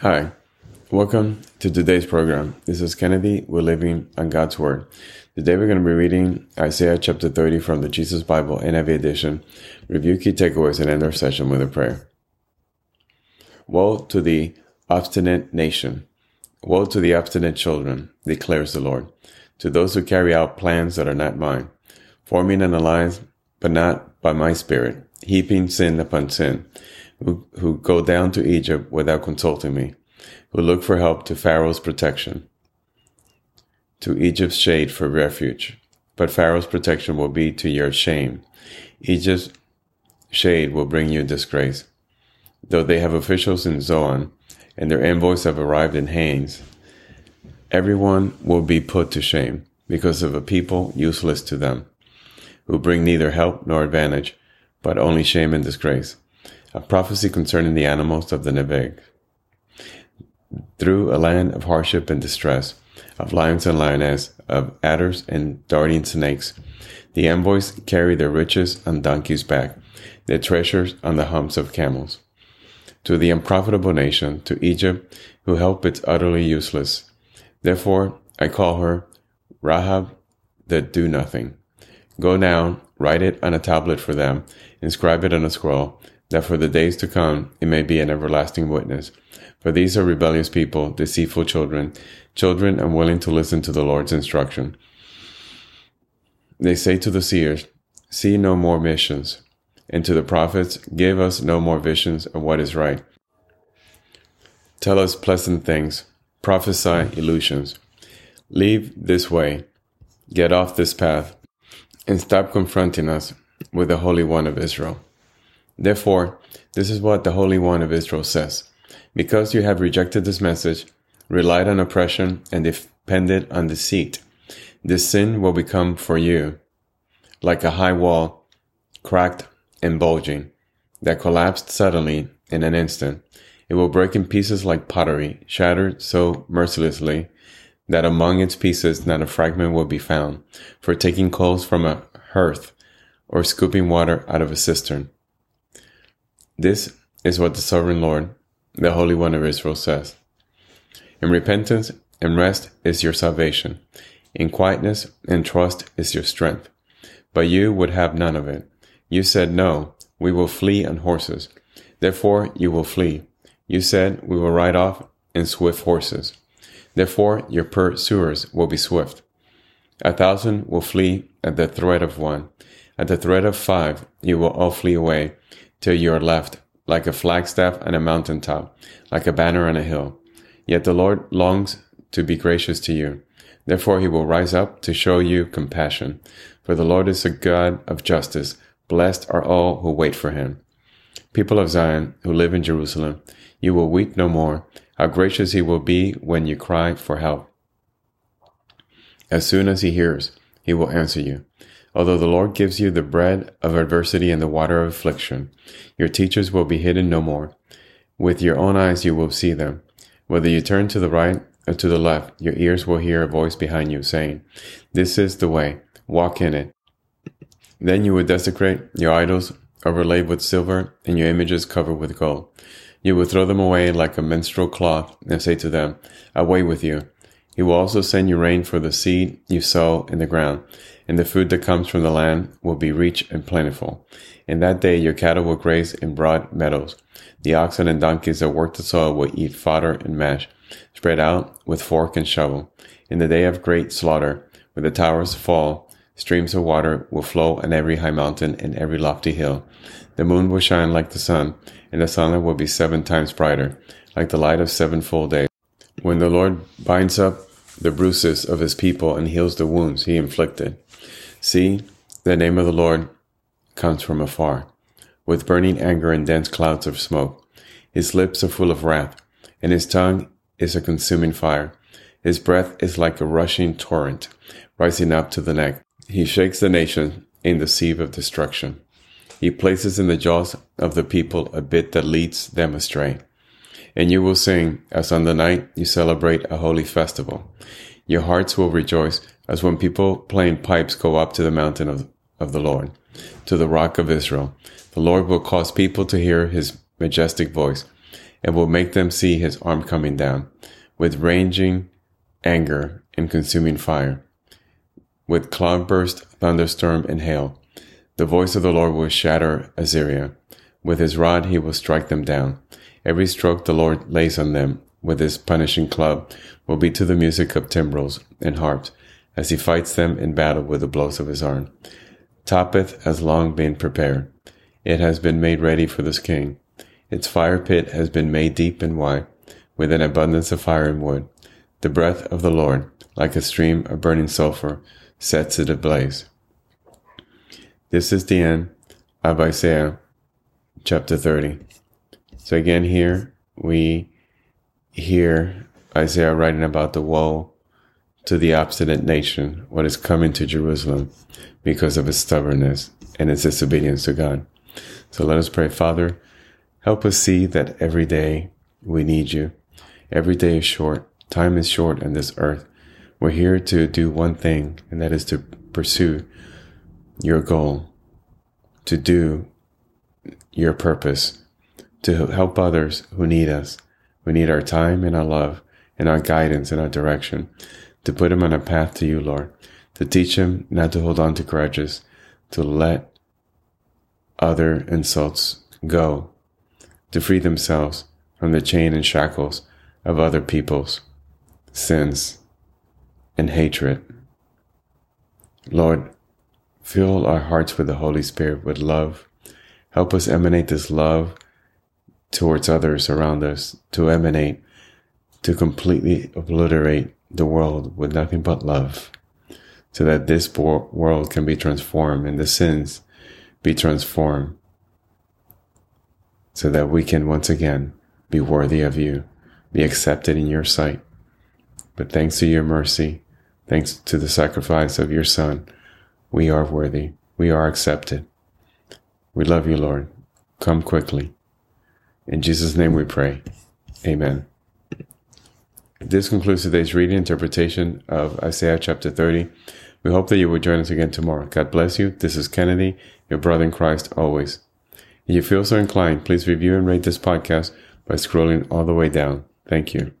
Hi, welcome to today's program. This is Kennedy. We're living on God's Word. Today we're going to be reading Isaiah chapter 30 from the Jesus Bible NIV edition, review key takeaways, and end our session with a prayer. Woe to the obstinate nation! Woe to the obstinate children, declares the Lord, to those who carry out plans that are not mine, forming an alliance, but not by my spirit, heaping sin upon sin who, who go down to Egypt without consulting me, who look for help to Pharaoh's protection, to Egypt's shade for refuge. But Pharaoh's protection will be to your shame. Egypt's shade will bring you disgrace. Though they have officials in Zoan, and their envoys have arrived in Hanes, everyone will be put to shame because of a people useless to them, who bring neither help nor advantage, but only shame and disgrace a prophecy concerning the animals of the Negev. Through a land of hardship and distress, of lions and lionesses, of adders and darting snakes, the envoys carry their riches on donkeys' back, their treasures on the humps of camels. To the unprofitable nation, to Egypt, who help its utterly useless. Therefore, I call her Rahab the do nothing. Go down, write it on a tablet for them, inscribe it on a scroll, that for the days to come it may be an everlasting witness. For these are rebellious people, deceitful children, children unwilling to listen to the Lord's instruction. They say to the seers, See no more missions, and to the prophets, Give us no more visions of what is right. Tell us pleasant things, prophesy illusions. Leave this way, get off this path, and stop confronting us with the Holy One of Israel. Therefore, this is what the Holy One of Israel says Because you have rejected this message, relied on oppression, and depended on deceit, this sin will become for you like a high wall, cracked and bulging, that collapsed suddenly in an instant. It will break in pieces like pottery, shattered so mercilessly that among its pieces not a fragment will be found, for taking coals from a hearth or scooping water out of a cistern. This is what the sovereign Lord, the Holy One of Israel, says. In repentance and rest is your salvation. In quietness and trust is your strength. But you would have none of it. You said, No, we will flee on horses. Therefore you will flee. You said, We will ride off in swift horses. Therefore your pursuers will be swift. A thousand will flee at the threat of one. At the threat of five, you will all flee away till you are left like a flagstaff on a mountain top, like a banner on a hill. Yet the Lord longs to be gracious to you. Therefore he will rise up to show you compassion. For the Lord is a God of justice. Blessed are all who wait for him. People of Zion who live in Jerusalem, you will weep no more. How gracious he will be when you cry for help. As soon as he hears, he will answer you. Although the Lord gives you the bread of adversity and the water of affliction, your teachers will be hidden no more. With your own eyes you will see them. Whether you turn to the right or to the left, your ears will hear a voice behind you saying, This is the way, walk in it. Then you will desecrate your idols overlaid with silver and your images covered with gold. You will throw them away like a menstrual cloth and say to them, Away with you. He will also send you rain for the seed you sow in the ground and the food that comes from the land will be rich and plentiful. In that day your cattle will graze in broad meadows. The oxen and donkeys that work the soil will eat fodder and mash, spread out with fork and shovel. In the day of great slaughter, when the towers fall, streams of water will flow on every high mountain and every lofty hill. The moon will shine like the sun, and the sunlight will be seven times brighter, like the light of seven full days. When the Lord binds up the bruises of his people and heals the wounds he inflicted. See, the name of the Lord comes from afar, with burning anger and dense clouds of smoke. His lips are full of wrath, and his tongue is a consuming fire. His breath is like a rushing torrent, rising up to the neck. He shakes the nation in the sieve of destruction. He places in the jaws of the people a bit that leads them astray. And you will sing as on the night you celebrate a holy festival. Your hearts will rejoice as when people playing pipes go up to the mountain of, of the Lord, to the rock of Israel. The Lord will cause people to hear his majestic voice, and will make them see his arm coming down, with raging anger and consuming fire, with cloudburst, thunderstorm, and hail. The voice of the Lord will shatter Assyria. With his rod he will strike them down. Every stroke the Lord lays on them with his punishing club will be to the music of timbrels and harps, as he fights them in battle with the blows of his arm. Topheth has long been prepared. It has been made ready for this king. Its fire pit has been made deep and wide, with an abundance of fire and wood. The breath of the Lord, like a stream of burning sulfur, sets it ablaze. This is the end of Isaiah chapter 30. So again, here we hear Isaiah writing about the woe to the obstinate nation, what is coming to Jerusalem because of its stubbornness and its disobedience to God. So let us pray, Father, help us see that every day we need you. Every day is short. Time is short on this earth. We're here to do one thing, and that is to pursue your goal, to do your purpose, to help others who need us. We need our time and our love and our guidance and our direction to put them on a path to you, Lord, to teach them not to hold on to grudges, to let other insults go, to free themselves from the chain and shackles of other people's sins and hatred. Lord, fill our hearts with the Holy Spirit, with love. Help us emanate this love towards others around us, to emanate, to completely obliterate the world with nothing but love, so that this world can be transformed and the sins be transformed, so that we can once again be worthy of you, be accepted in your sight. But thanks to your mercy, thanks to the sacrifice of your Son, we are worthy, we are accepted. We love you, Lord. Come quickly. In Jesus' name we pray. Amen. This concludes today's reading interpretation of Isaiah chapter 30. We hope that you will join us again tomorrow. God bless you. This is Kennedy, your brother in Christ always. If you feel so inclined, please review and rate this podcast by scrolling all the way down. Thank you.